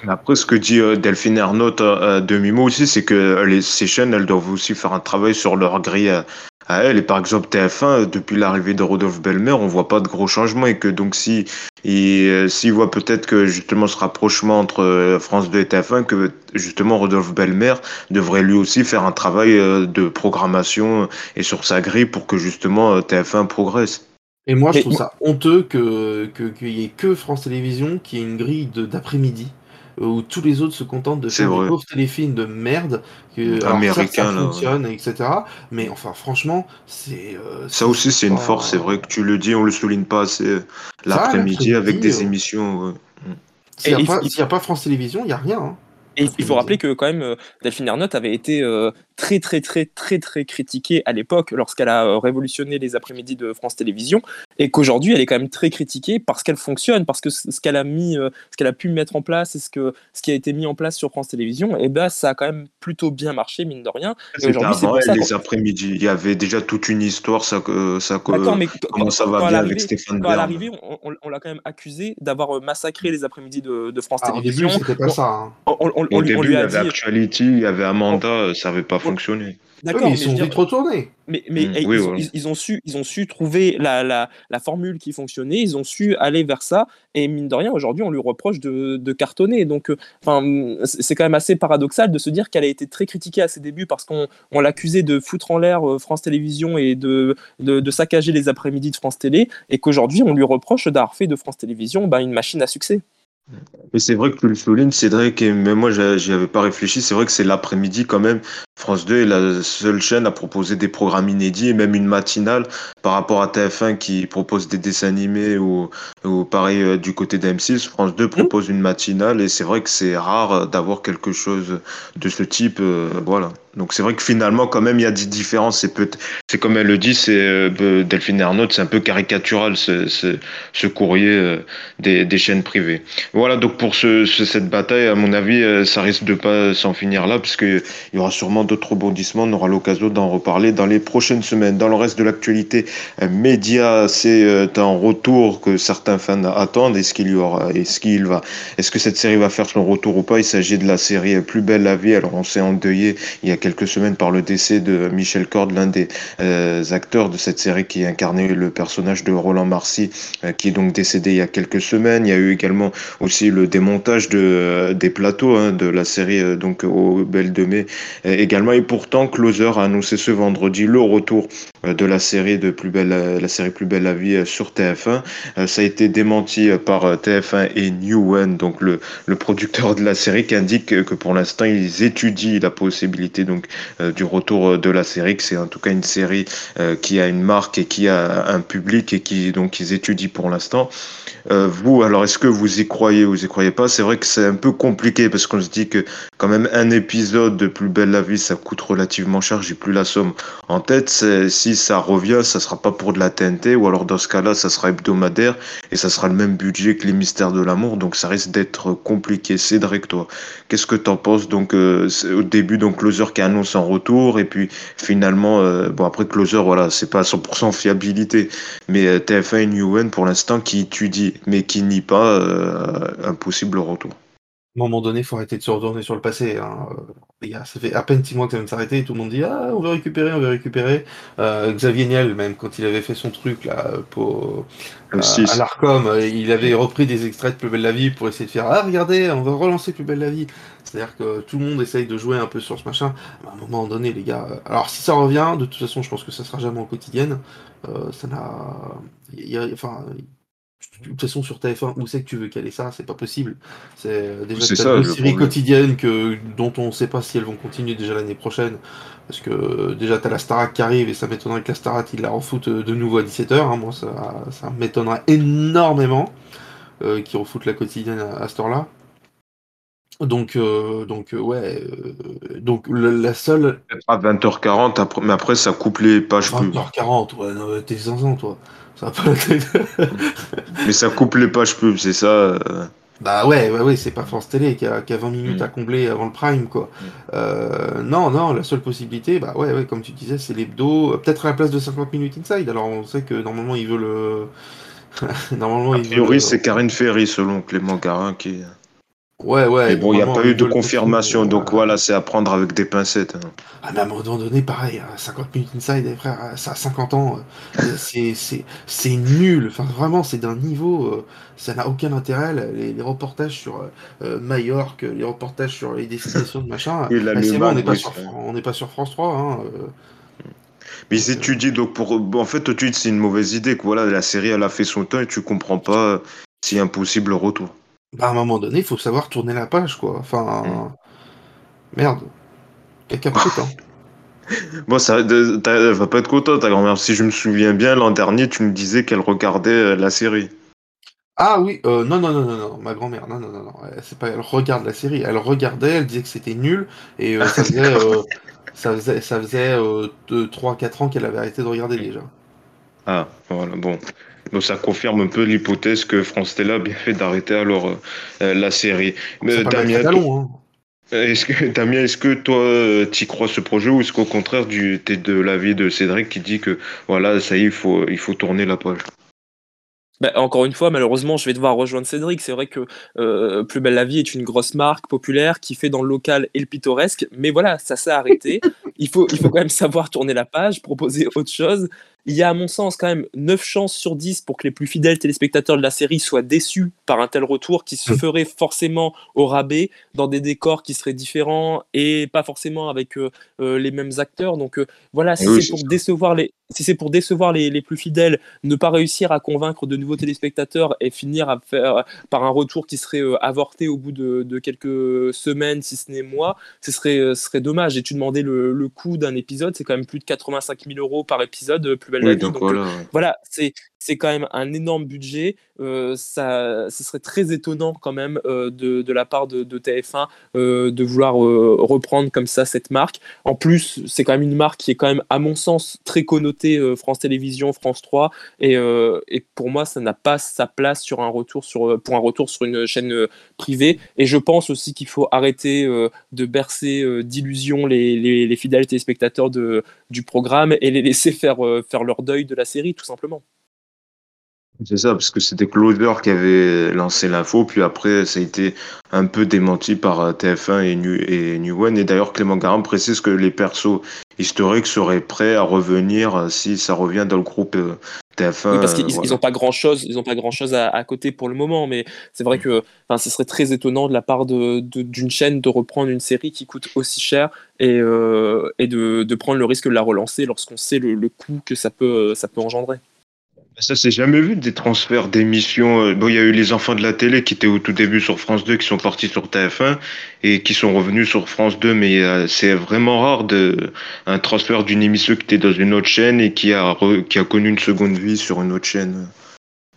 Après, ce que dit Delphine Ernaut de Mimo aussi, c'est que les, ces chaînes, elles doivent aussi faire un travail sur leur grille à elle. Et par exemple, TF1, depuis l'arrivée de Rodolphe Belmer, on voit pas de gros changements et que donc si et s'il voit peut-être que justement ce rapprochement entre euh, France 2 et TF1, que justement Rodolphe Belmer devrait lui aussi faire un travail euh, de programmation et sur sa grille pour que justement euh, TF1 progresse. Et moi, je trouve ça honteux que qu'il y ait que France Télévisions qui ait une grille d'après-midi où tous les autres se contentent de faire des pauvres téléfilms de merde que américain ça, fonctionne etc mais enfin franchement c'est euh, ça aussi c'est une force c'est vrai que tu le dis on le souligne pas assez l'après-midi avec des euh, émissions s'il n'y a, a, pas France Télévisions il n'y a rien hein. Et il faut rappeler que quand même euh, Delphine Ernotte avait été euh, très très très très très critiquée à l'époque lorsqu'elle a euh, révolutionné les après-midi de France Télévisions et qu'aujourd'hui elle est quand même très critiquée parce qu'elle fonctionne parce que ce qu'elle a mis ce qu'elle a pu mettre en place et ce que ce qui a été mis en place sur France Télévisions et eh ben ça a quand même plutôt bien marché mine de rien. Et aujourd'hui c'est pour ça les après-midi. Il y avait déjà toute une histoire ça que ça que mais comment ça va bien avec Stéphane Bern à l'arrivée on, on, l'a quand même accusé d'avoir massacré les après-midi de, de, France Télévisions. c'était pas ça hein. Au début, il y avait Actuality, il y avait Amanda, ça n'avait pas fonctionné. D'accord, mais ils sont vite retournés. Mais, mais ils, ont su, ils ont su trouver la, la, la, formule qui fonctionnait, ils ont su aller vers ça, et mine de rien, aujourd'hui, on lui reproche de, de cartonner. Donc, euh, c'est quand même assez paradoxal de se dire qu'elle a été très critiquée à ses débuts parce qu'on on l'accusait de foutre en l'air euh, France Télévisions et de, de, de saccager les après-midi de France Télé, et qu'aujourd'hui, on lui reproche d'avoir fait de France Télévisions ben, une machine à succès. Mais c'est vrai que tu le soulignes, Cédric, et même moi, j'y avais pas réfléchi. C'est vrai que c'est l'après-midi quand même. France 2 est la seule chaîne à proposer des programmes inédits et même une matinale par rapport à TF1 qui propose des dessins animés ou, ou pareil euh, du côté d'M6. France 2 propose une matinale et c'est vrai que c'est rare d'avoir quelque chose de ce type. Euh, voilà. Donc c'est vrai que finalement, quand même, il y a des différences. C'est peut c'est comme elle le dit, c'est euh, Delphine Ernaud, c'est un peu caricatural ce, ce, ce courrier euh, des, des, chaînes privées. Voilà, donc pour ce, cette bataille, à mon avis, euh, ça risque de pas s'en finir là, parce qu'il y aura sûrement d'autres rebondissements. On aura l'occasion d'en reparler dans les prochaines semaines. Dans le reste de l'actualité média, c'est un retour que certains fans attendent. Est-ce qu'il y aura, est-ce qu'il va, est-ce que cette série va faire son retour ou pas? Il s'agit de la série Plus belle la vie. Alors on s'est endeuillé il y a quelques semaines par le décès de Michel Cord, l'un des euh, acteurs de cette série qui incarnait le personnage de Roland Marcy, euh, qui est donc décédé il y a quelques semaines. Il y a eu également aussi le démontage euh, des plateaux hein, de la série donc au Belle de Mai également. Et pourtant, Closer a annoncé ce vendredi le retour de la série de plus belle la série plus belle la vie sur TF1 ça a été démenti par TF1 et New One donc le, le producteur de la série qui indique que pour l'instant ils étudient la possibilité donc euh, du retour de la série, que c'est en tout cas une série euh, qui a une marque et qui a un public et qui donc ils étudient pour l'instant. Euh, vous, alors est-ce que vous y croyez ou vous y croyez pas? C'est vrai que c'est un peu compliqué parce qu'on se dit que quand même un épisode de Plus belle la vie, ça coûte relativement cher. J'ai plus la somme en tête. Si ça revient, ça sera pas pour de la TNT ou alors dans ce cas-là, ça sera hebdomadaire et ça sera le même budget que les Mystères de l'amour. Donc ça risque d'être compliqué. Cédric, toi, qu'est-ce que tu en penses? Donc au début, donc Closer qui annonce en retour et puis finalement euh, bon après Closer voilà c'est pas 100% fiabilité mais euh, TF1 et Newen pour l'instant qui mais qui nie pas euh, un possible retour. À un moment donné, il faut arrêter de se retourner sur le passé. Hein. ça fait à peine six mois que ça vient de s'arrêter et tout le monde dit Ah, on veut récupérer, on veut récupérer. Xavier Niel, même, quand il avait fait son truc là, pour, à l'ARCOM, il avait repris des extraits de Plus belle la vie pour essayer de faire Ah, regardez, on va relancer Plus belle la vie. C'est-à-dire que tout le monde essaye de jouer un peu sur ce machin. À un moment donné, les gars. Euh, alors, si ça revient, de toute façon, je pense que ça sera jamais en quotidienne. Euh, ça n'a. Enfin. De toute façon, sur TF1, où c'est que tu veux caler ça? C'est pas possible. C'est euh, déjà une série quotidienne que, dont on ne sait pas si elles vont continuer déjà l'année prochaine. Parce que déjà, t'as la Starac qui arrive et ça m'étonnerait que la Starac il la refoute de nouveau à 17h. Hein. Moi, ça, ça m'étonnerait énormément euh, qu'ils refoutent la quotidienne à, à cette heure-là. Donc, euh, donc euh, ouais, euh, donc la seule. À 20h40, mais après ça coupe les pages 20h40, ouais, t'es zinzin, toi. Mais ça coupe les pages pub, c'est ça. Bah ouais, ouais, ouais c'est pas France Télé qui a, qui a 20 minutes mm. à combler avant le prime, quoi. Mm. non, non, la seule possibilité, bah ouais, ouais, comme tu disais, c'est l'hebdo. Peut-être à la place de 50 minutes inside. Alors on sait que normalement il veut le. normalement, a priori, c'est Karine Ferry selon Clément Garin qui. Ouais, ouais. Mais bon, il n'y a pas eu de confirmation, donc voilà, c'est à prendre avec des pincettes. Hein. Ah, mais à un moment donné, pareil, 50 hein, minutes inside, eh, frère, ça a 50 ans, euh, c'est nul. Enfin, vraiment, c'est d'un niveau, euh, ça n'a aucun intérêt. Les, reportages sur euh, Majorque, les reportages sur les destinations de machin. Ah, on n'est pas, sur, pas sur France 3. Hein, mais ils étudient, donc pour. En fait, tout de suite, c'est une mauvaise idée, que voilà, la série, elle a fait son temps et tu comprends pas si un possible retour. Bah, à un moment donné, il faut savoir tourner la page, quoi. Enfin. Mm. Merde. Quelqu'un hein. Bon, ça elle va pas être contente, ta grand-mère. Si je me souviens bien, l'an dernier, tu me disais qu'elle regardait euh, la série. Ah oui, euh, non, non, non, non, non, ma grand-mère, non, non, non, non, c'est pas, elle regarde la série, elle regardait, elle disait que c'était nul, et euh, ça faisait, ça faisait, ça faisait 3-4 ans qu'elle avait arrêté de regarder déjà. Ah, voilà, bon. Donc ça confirme un peu l'hypothèse que France Télé a bien fait d'arrêter alors euh, la série. Mais Damien, hein. est-ce que Damien, est-ce que toi tu crois ce projet ou est-ce qu'au contraire tu es de l'avis de Cédric qui dit que voilà ça y est il faut il faut tourner la page? Bah, encore une fois, malheureusement, je vais devoir rejoindre Cédric. C'est vrai que euh, Plus belle la vie est une grosse marque populaire qui fait dans le local et le pittoresque, mais voilà, ça s'est arrêté. il faut, il faut quand même savoir tourner la page, proposer autre chose. Il y a, à mon sens, quand même 9 chances sur 10 pour que les plus fidèles téléspectateurs de la série soient déçus par un tel retour qui se mmh. ferait forcément au rabais, dans des décors qui seraient différents et pas forcément avec euh, euh, les mêmes acteurs. Donc euh, voilà, si c'est pour décevoir les, si c'est pour décevoir les, les, plus fidèles, ne pas réussir à convaincre de nouveaux téléspectateurs et finir à faire, par un retour qui serait avorté au bout de, de, quelques semaines, si ce n'est mois, ce serait, serait dommage. Et tu demandais le, le coût d'un épisode, c'est quand même plus de 85 000 euros par épisode, plus belle la vie. Donc, voilà, voilà c'est c'est quand même un énorme budget. Euh, ça, ce serait très étonnant quand même euh, de, de, la part de, de TF1 euh, de vouloir reprendre comme ça cette marque. En plus, c'est quand même une marque qui est quand même, à mon sens, très connotée France Télévisions, France 3, et, et pour moi, ça n'a pas sa place sur un retour sur, pour un retour sur une chaîne privée. Et je pense aussi qu'il faut arrêter de bercer d'illusions les, les, les, fidèles téléspectateurs de, du programme et les laisser faire, leur deuil de la série, tout simplement. C'est ça, parce que c'était Closer qui avait lancé l'info, puis après, ça a été un peu démenti par euh, TF1 et New, et New One. Et d'ailleurs, Clément Garin précise que les persos historiques seraient prêts à revenir euh, si ça revient dans le groupe euh, TF1. Oui, parce qu'ils n'ont pas grand chose, ils ont pas grand chose à, côté pour le moment, mais c'est vrai que, ce serait très étonnant de la part d'une de, chaîne de reprendre une série qui coûte aussi cher et, et de, de, prendre le risque de la relancer lorsqu'on sait le, le coût que ça peut, ça peut engendrer. Ça, c'est jamais vu des transferts d'émissions. Euh, bon, il y a eu les enfants de la télé qui étaient au tout début sur France 2, qui sont partis sur TF1 et qui sont revenus sur France 2, mais euh, c'est vraiment rare de un transfert d'une émission qui était dans une autre chaîne et qui a qui a connu une seconde vie sur une autre chaîne.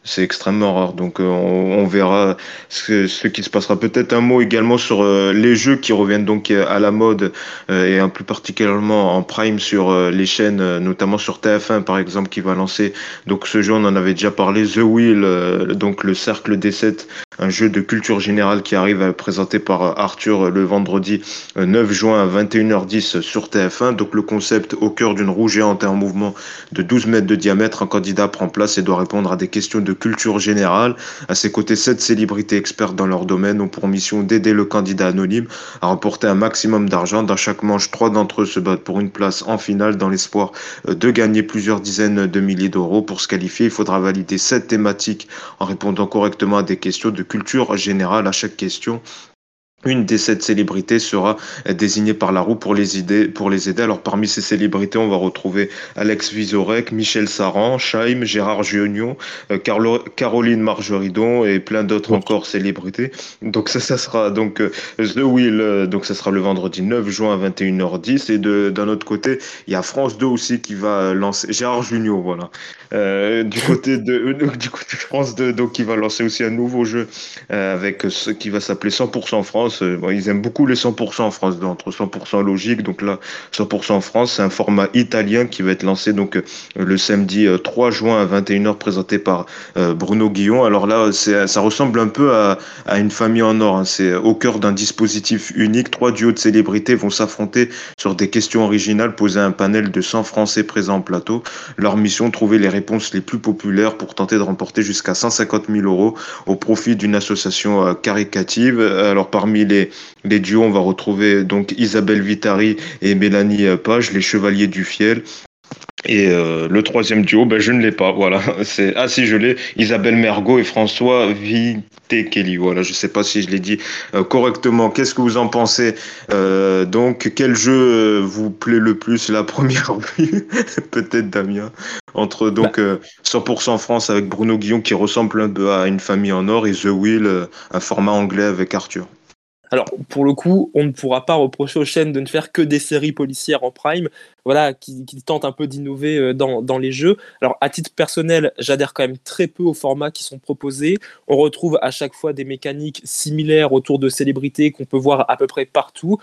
C'est extrêmement rare. Donc euh, on, verra ce, qui se passera. Peut-être un mot également sur euh, les jeux qui reviennent donc euh, à la mode et un plus particulièrement en prime sur les chaînes, notamment sur TF1 par exemple, qui va lancer. Donc ce jeu, on en avait déjà parlé, The Wheel, donc le cercle des 7 un jeu de culture générale qui arrive présenté par Arthur le vendredi 9 juin à 21h10 sur TF1. Donc le concept au cœur d'une roue géante et en mouvement de 12 mètres de diamètre, un candidat prend place et doit répondre à des questions de culture générale. À ses côtés, sept célébrités expertes dans leur domaine ont pour mission d'aider le candidat anonyme à remporter un maximum d'argent. Dans chaque manche, trois d'entre eux se battent pour une place en finale dans l'espoir euh, de gagner plusieurs dizaines de milliers d'euros. Pour se qualifier, il faudra valider sept thématiques en répondant correctement à des questions de culture générale à chaque question. Une des sept célébrités sera désignée par la roue pour les, aider, pour les aider. Alors parmi ces célébrités, on va retrouver Alex Vizorek, Michel Saran, Chaim, Gérard Giognon, euh, Caroline Margeridon et plein d'autres encore célébrités. Donc ça, ça sera donc euh, The Wheel, euh, donc ça sera le vendredi 9 juin à 21h10. Et d'un autre côté, il y a France 2 aussi qui va lancer Gérard Junior, voilà. du côté de du côté de France 2, donc qui va lancer aussi un nouveau jeu avec ce qui va s'appeler 100% France euh, ils aiment beaucoup les 100% en France, entre 100% logique. Donc là, 100% France, c'est un format italien qui va être lancé donc euh, le samedi 3 euh, juin à 21h, présenté par Bruno Guillon. Alors là, ça ressemble un peu à, une famille en or. Hein. C'est au cœur d'un dispositif unique. Trois duos de célébrités vont s'affronter sur des questions originales posées à un panel de 100 Français présents en plateau. Leur mission, trouver les réponses les plus populaires pour tenter de remporter jusqu'à 150 000 euros au profit d'une association caricative. Alors parmi les, les duos, on va retrouver donc Isabelle Vitari et Mélanie Page, les Chevaliers du Fiel. Et euh, le troisième duo, ben, je ne l'ai pas. Voilà, c'est ah si je l'ai, Isabelle Mergot et François Kelly. Voilà, je ne sais pas si je l'ai dit euh, correctement. Qu'est-ce que vous en pensez euh, Donc, quel jeu vous plaît le plus la première vue Peut-être Damien. Entre donc 100% bah. France avec Bruno Guillon qui ressemble un peu à une famille en or et The Wheel, un format anglais avec Arthur. Alors, pour le coup, on ne pourra pas reprocher aux chaînes de ne faire que des séries policières en prime, voilà, qui, tentent un peu d'innover euh, dans, les jeux. Alors, à titre personnel, j'adhère quand même très peu aux formats qui sont proposés. On retrouve à chaque fois des mécaniques similaires autour de célébrités qu'on peut voir à peu près partout.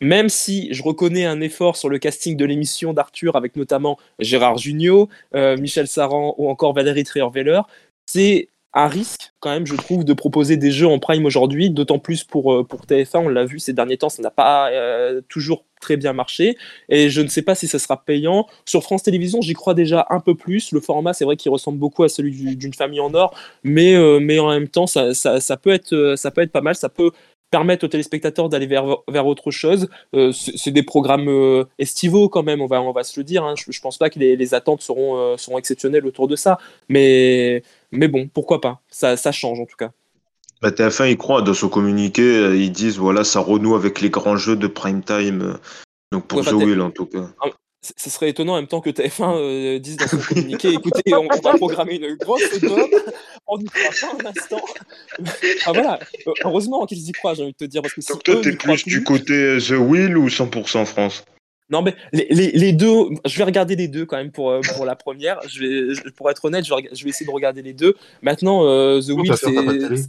Même si je reconnais un effort sur le casting de l'émission d'Arthur avec notamment Gérard Jugnot, euh, Michel Saran ou encore Valérie Trierweiler, c'est un risque quand même, je trouve, de proposer des jeux en prime aujourd'hui, d'autant plus pour, euh, pour TF1, on l'a vu ces derniers temps, ça n'a pas euh, toujours très bien marché, et je ne sais pas si ça sera payant. Sur France Télévisions, j'y crois déjà un peu plus, le format, c'est vrai qu'il ressemble beaucoup à celui d'une famille en or, mais, euh, mais en même temps, ça, ça, peut être, ça peut être pas mal, ça peut permettent aux téléspectateurs d'aller vers, vers autre chose. c'est des programmes estivaux quand même, on va, on va se le dire. Hein. Je, pense pas que les, les attentes seront, seront exceptionnelles autour de ça. Mais, mais bon, pourquoi pas ça, ça change en tout cas. Bah, TF1, ils croient dans son communiqué, ils disent voilà, ça renoue avec les grands jeux de prime time. Donc pour The Will en tout cas. Ah, ce serait étonnant en même temps que TF1 euh, dise dans son communiqué écoutez, on, va programmer une grosse dome, on n'y croit pas un instant. ah, voilà, euh, heureusement qu'ils y croient, j'ai envie de te dire. Parce que Donc toi, t'es plus, du côté euh, The Will ou 100% France? Non, mais les, les, les, deux, je vais regarder les deux quand même pour, pour la première. Je vais, pour être honnête, je vais, je vais essayer de regarder les deux. Maintenant, The Will, c'est.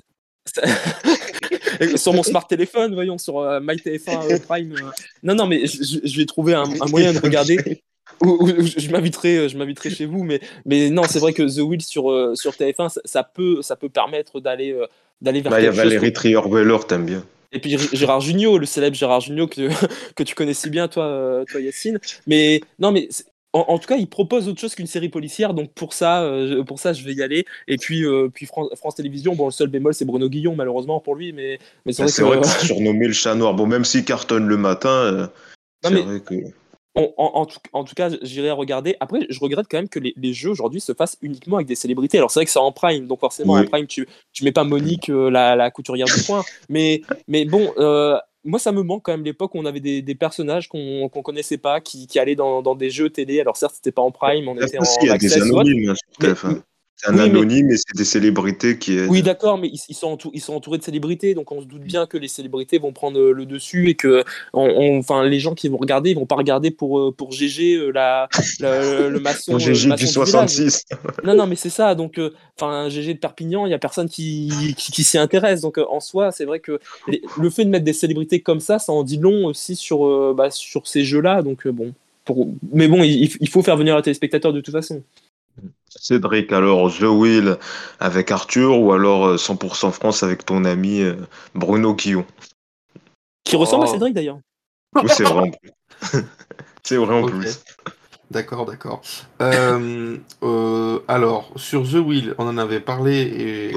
sur mon smart téléphone, voyons, sur euh, MyTF1 Prime. Non, non, mais je, vais trouver un, moyen de regarder. Ou, je m'inviterai, je m'inviterai chez vous, mais, mais non, c'est vrai que The Wheel sur, euh, sur TF1, ça, peut, ça peut permettre d'aller euh, d'aller vers. Bah, il y a Valérie Trier-Beller, t'aimes bien. Et puis Gérard Jugnot, le célèbre Gérard Jugnot que, que tu connais si bien, toi, toi Yacine. Mais non, mais en, tout cas, il propose autre chose qu'une série policière, donc pour ça, euh, pour ça, je vais y aller. Et puis, euh, puis France, Télévisions, bon, le seul bémol, c'est Bruno Guillon, malheureusement pour lui, mais, mais c'est vrai, que, c'est surnommé le chat noir. Bon, même s'il cartonne le matin, euh, c'est vrai que. En, tout, cas, j'irai regarder. Après, je regrette quand même que les, jeux aujourd'hui se fassent uniquement avec des célébrités. Alors, c'est vrai que c'est en prime, donc forcément, en prime, tu, tu mets pas Monique, la, la, couturière du coin. Mais, mais bon, moi, ça me manque quand même l'époque où on avait des, personnages qu'on ne connaissait pas, qui, allaient dans, des jeux télé. Alors certes, c'était pas en prime, on était en, il y a des anonymes, c'est un anonyme et c'est des célébrités qui. Oui, d'accord, mais ils, sont ils sont entourés de célébrités, donc on se doute bien que les célébrités vont prendre le dessus et que enfin, les gens qui vont regarder, ils vont pas regarder pour, euh, pour GG euh, la, le maçon. Pour GG du 66. non, non, mais c'est ça. Donc, euh, GG de Perpignan, il y a personne qui, qui, s'y intéresse. Donc, en soi, c'est vrai que le fait de mettre des célébrités comme ça, ça en dit long aussi sur, bah, sur ces jeux-là. Donc, bon. Pour... Mais bon, il, il faut faire venir le téléspectateur de toute façon. Cédric, alors The Will avec Arthur ou alors 100% euh, France avec ton ami euh, Bruno Quillon Qui ressemble à oh. Cédric d'ailleurs. c'est vrai en plus. c'est vrai en plus. D'accord, d'accord. Euh, alors, sur The Will, on en avait parlé et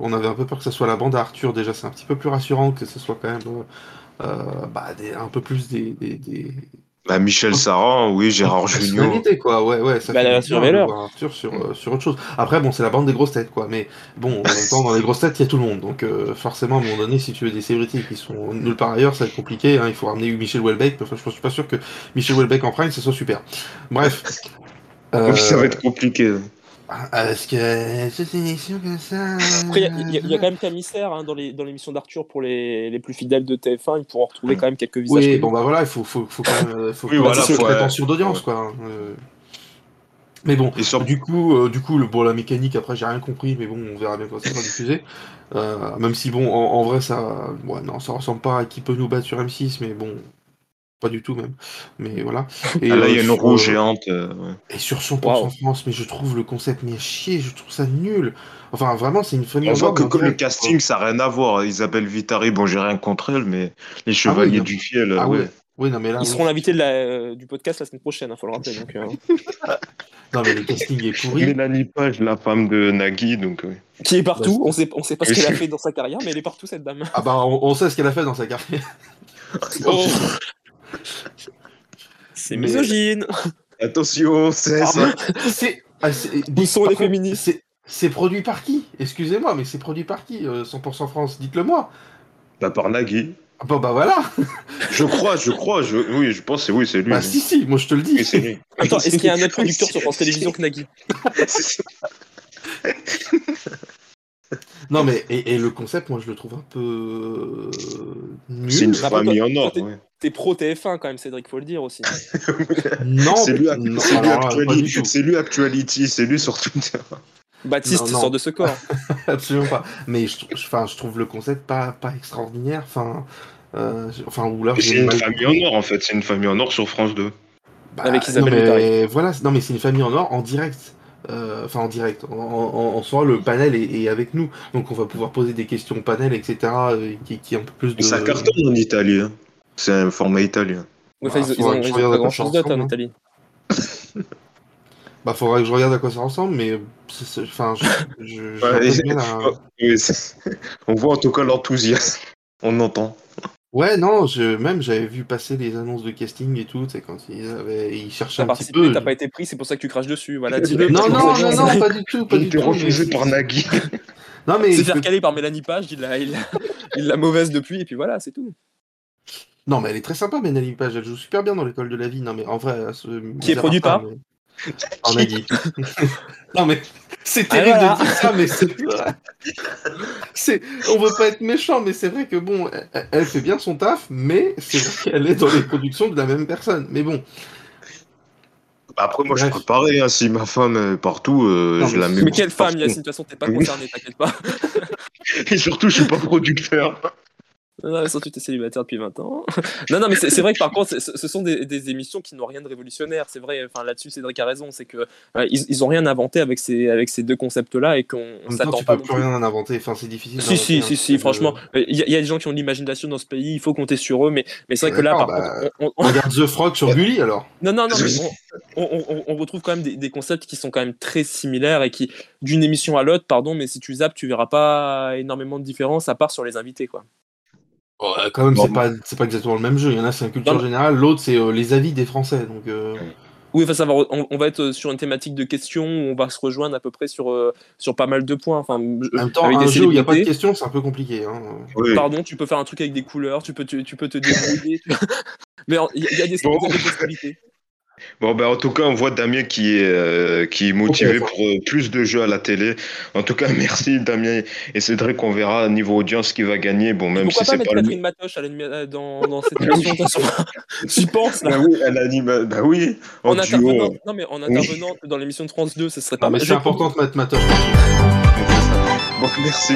on avait un peu peur que ce soit la bande à Arthur. Déjà, c'est un petit peu plus rassurant que ce soit quand même bah, un peu plus des, bah, Michel Sarah, oui, Gérard Junior. quoi, ouais, ouais, ça bah, fait sur, sur, euh, sur autre chose. Après, bon, c'est la bande des grosses têtes, quoi, mais bon, en même temps, dans les grosses têtes, il y a tout le monde, donc euh, forcément, à un moment donné, si tu veux des célébrités qui sont nulle part ailleurs, ça va être compliqué, hein, il faut ramener Michel Houellebecq, enfin, je suis pas sûr que Michel Houellebecq en prime, ça soit super. Bref. ça va être compliqué. Ah, est-ce que c'est une émission comme ça Après, il y, a quand même Camissaire hein, dans l'émission d'Arthur pour les, les, plus fidèles de TF1. Ils pourront retrouver quand même quelques visages. Oui, bon, bah voilà, il faut, faut, faut quand même. Euh, faut oui, voilà, faut prétention d'audience, quoi. Hein, euh. Mais bon, du coup, euh, du coup, le, bon, la mécanique, après, j'ai rien compris, mais bon, on verra bien quand ça sera diffusé. Euh, même si, bon, en, en, vrai, ça, ouais, non, ça ressemble pas à qui peut nous battre sur M6, mais bon, pas du tout même. Mais voilà. Et ah, là, il y a une euh, roue géante. Euh, et sur 100% France, mais je trouve le concept mais chier, je trouve ça nul. Enfin, vraiment, c'est une famille. On voit que comme le casting, ça n'a rien à voir. Isabelle Vitari, bon, j'ai rien contre elle, mais les ah Chevaliers du Fiel. Ah ouais. Oui, non, mais là, Ils seront l'invité du podcast la semaine prochaine, il hein, faut le rappeler. Donc, non, mais le casting est pourri. Mélanie Page, la femme de Nagui, donc. Qui est partout, bah, on sait, on sait pas ce qu'elle a fait dans sa carrière, mais elle est partout, cette dame. Ah bah, on, sait ce qu'elle a fait dans sa carrière. oh. C'est misogyne. Attention, c'est ça. C'est. Où sont les féministes C'est produit par qui? Excusez-moi, mais c'est produit par qui 100% euh, France? Dites-le moi. Bah par Nagui. Ah bah, bah voilà Je crois, je crois, je... oui, je pense que oui, c'est lui. Bah si, si, moi je te le dis. c'est lui. Attends, est-ce qu'il y a un autre producteur sur France Télévisions que Nagui? Non mais, et, le concept, moi je le trouve un peu... nul. C'est une famille en or, ouais. T'es pro TF1 quand même, Cédric, faut le dire aussi. non, c'est lui, Actuality, c'est lui Actuality, c'est lui sur Twitter. Baptiste sort de ce corps. Absolument pas. Mais je, enfin, je trouve le concept pas, pas extraordinaire. Enfin, euh, enfin. C'est une famille en or en fait. C'est une famille en or sur France 2. Bah, Avec Isabelle Voilà, non mais c'est une famille en or en direct. Euh, enfin en direct, en, en, soi le panel est, avec nous, donc on va pouvoir poser des questions au panel, etc. Euh, qui, qui un peu plus de. Ça cartonne en Italie. Hein. C'est un format italien. Ouais, ils, ils, ont, pas grand chose d'autre en Italie. bah, faudrait que je regarde à quoi ça ressemble, mais. Enfin, je. je, je ouais, On voit en tout cas l'enthousiasme. On entend. Ouais, non, je, même j'avais vu passer les annonces de casting et tout, c'est quand ils, avaient, ils cherchaient T'as un petit participé, peu. t'as pas été pris, c'est pour ça que tu craches dessus. Voilà. Non, non, non, pas du tout, pas Il du tout. refusé par Nagui. Non, mais C'est faire caler par Mélanie Page, il l'a il l'a- il l'a mauvaise depuis, et puis voilà, c'est tout. Non, mais elle est très sympa, Mélanie Page, elle joue super bien dans l'école de la vie. Non, mais en vrai, ce- Qui est produit par mais- par Nagui. non, mais c'est Ah, terrible voilà. de dire ça, mais c'est. On veut pas être méchant, mais c'est vrai que bon, elle, elle fait bien son taf, mais c'est vrai qu'elle est dans les productions de la même personne. Mais bon, Bah, Après, moi, je suis pareil. hein, si ma femme est partout, euh, Non, je mais- la mets. Mais quelle femme. Yacine, de toute façon, t'es pas concerné, t'inquiète pas. Et surtout, je suis pas producteur. Non, mais surtout, t'es célibataire depuis 20 ans. Non, non, mais c'est vrai que par contre, ce sont des, des émissions qui n'ont rien de révolutionnaire. C'est vrai, enfin là-dessus, Cédric a raison. C'est que euh, ils, ils ont rien inventé avec ces, avec ces deux concepts-là et qu'on en même temps, s'attend tu pas. peux non plus rien en inventer. Enfin, c'est difficile. Si, si, si, franchement, euh, il y, a- il y a des gens qui ont de l'imagination dans ce pays, il faut compter sur eux, mais, mais c'est vrai que là, par bah, contre, on- on- Regarde The Frog sur Gulli alors. non, non, non, mais on, on- on- on retrouve quand même des, des concepts qui sont quand même très similaires et qui, d'une émission à l'autre, pardon, mais si tu zappes, tu verras pas énormément de différence à part sur les invités, quoi. Ouais, quand même, Bon. c'est pas, c'est pas exactement le même jeu. Il y en a, c'est une culture Non. générale. L'autre, c'est euh, les avis des Français. Donc, euh, Oui, enfin, ça va, on, on va être sur une thématique de questions où on va se rejoindre à peu près sur, euh, sur pas mal de points. Enfin, en même temps, avec un des jeu où il n'y a pas de questions, c'est un peu compliqué. Hein. Oui. Pardon, tu peux faire un truc avec des couleurs, tu peux, tu, tu peux te débrouiller. tu- Mais il y, a- il y a des, Bon. il y a des possibilités. Bon, ben, en tout cas, on voit Damien qui est, euh, qui est motivé pour euh, plus de jeux à la télé. En tout cas, merci Damien et Cédric. On verra niveau audience qui va gagner. Bon, même Pourquoi si pas c'est mettre pas le. Catherine Matoche à l'anima- euh, dans, dans cette émission de toute façon J'y pense là? Bah oui, elle anime. Bah oui, en En duo. intervenant, non mais en intervenant dans l'émission de France 2, ce serait pas Non, mais mal. c'est Je- important de mettre Matoche. Bon, merci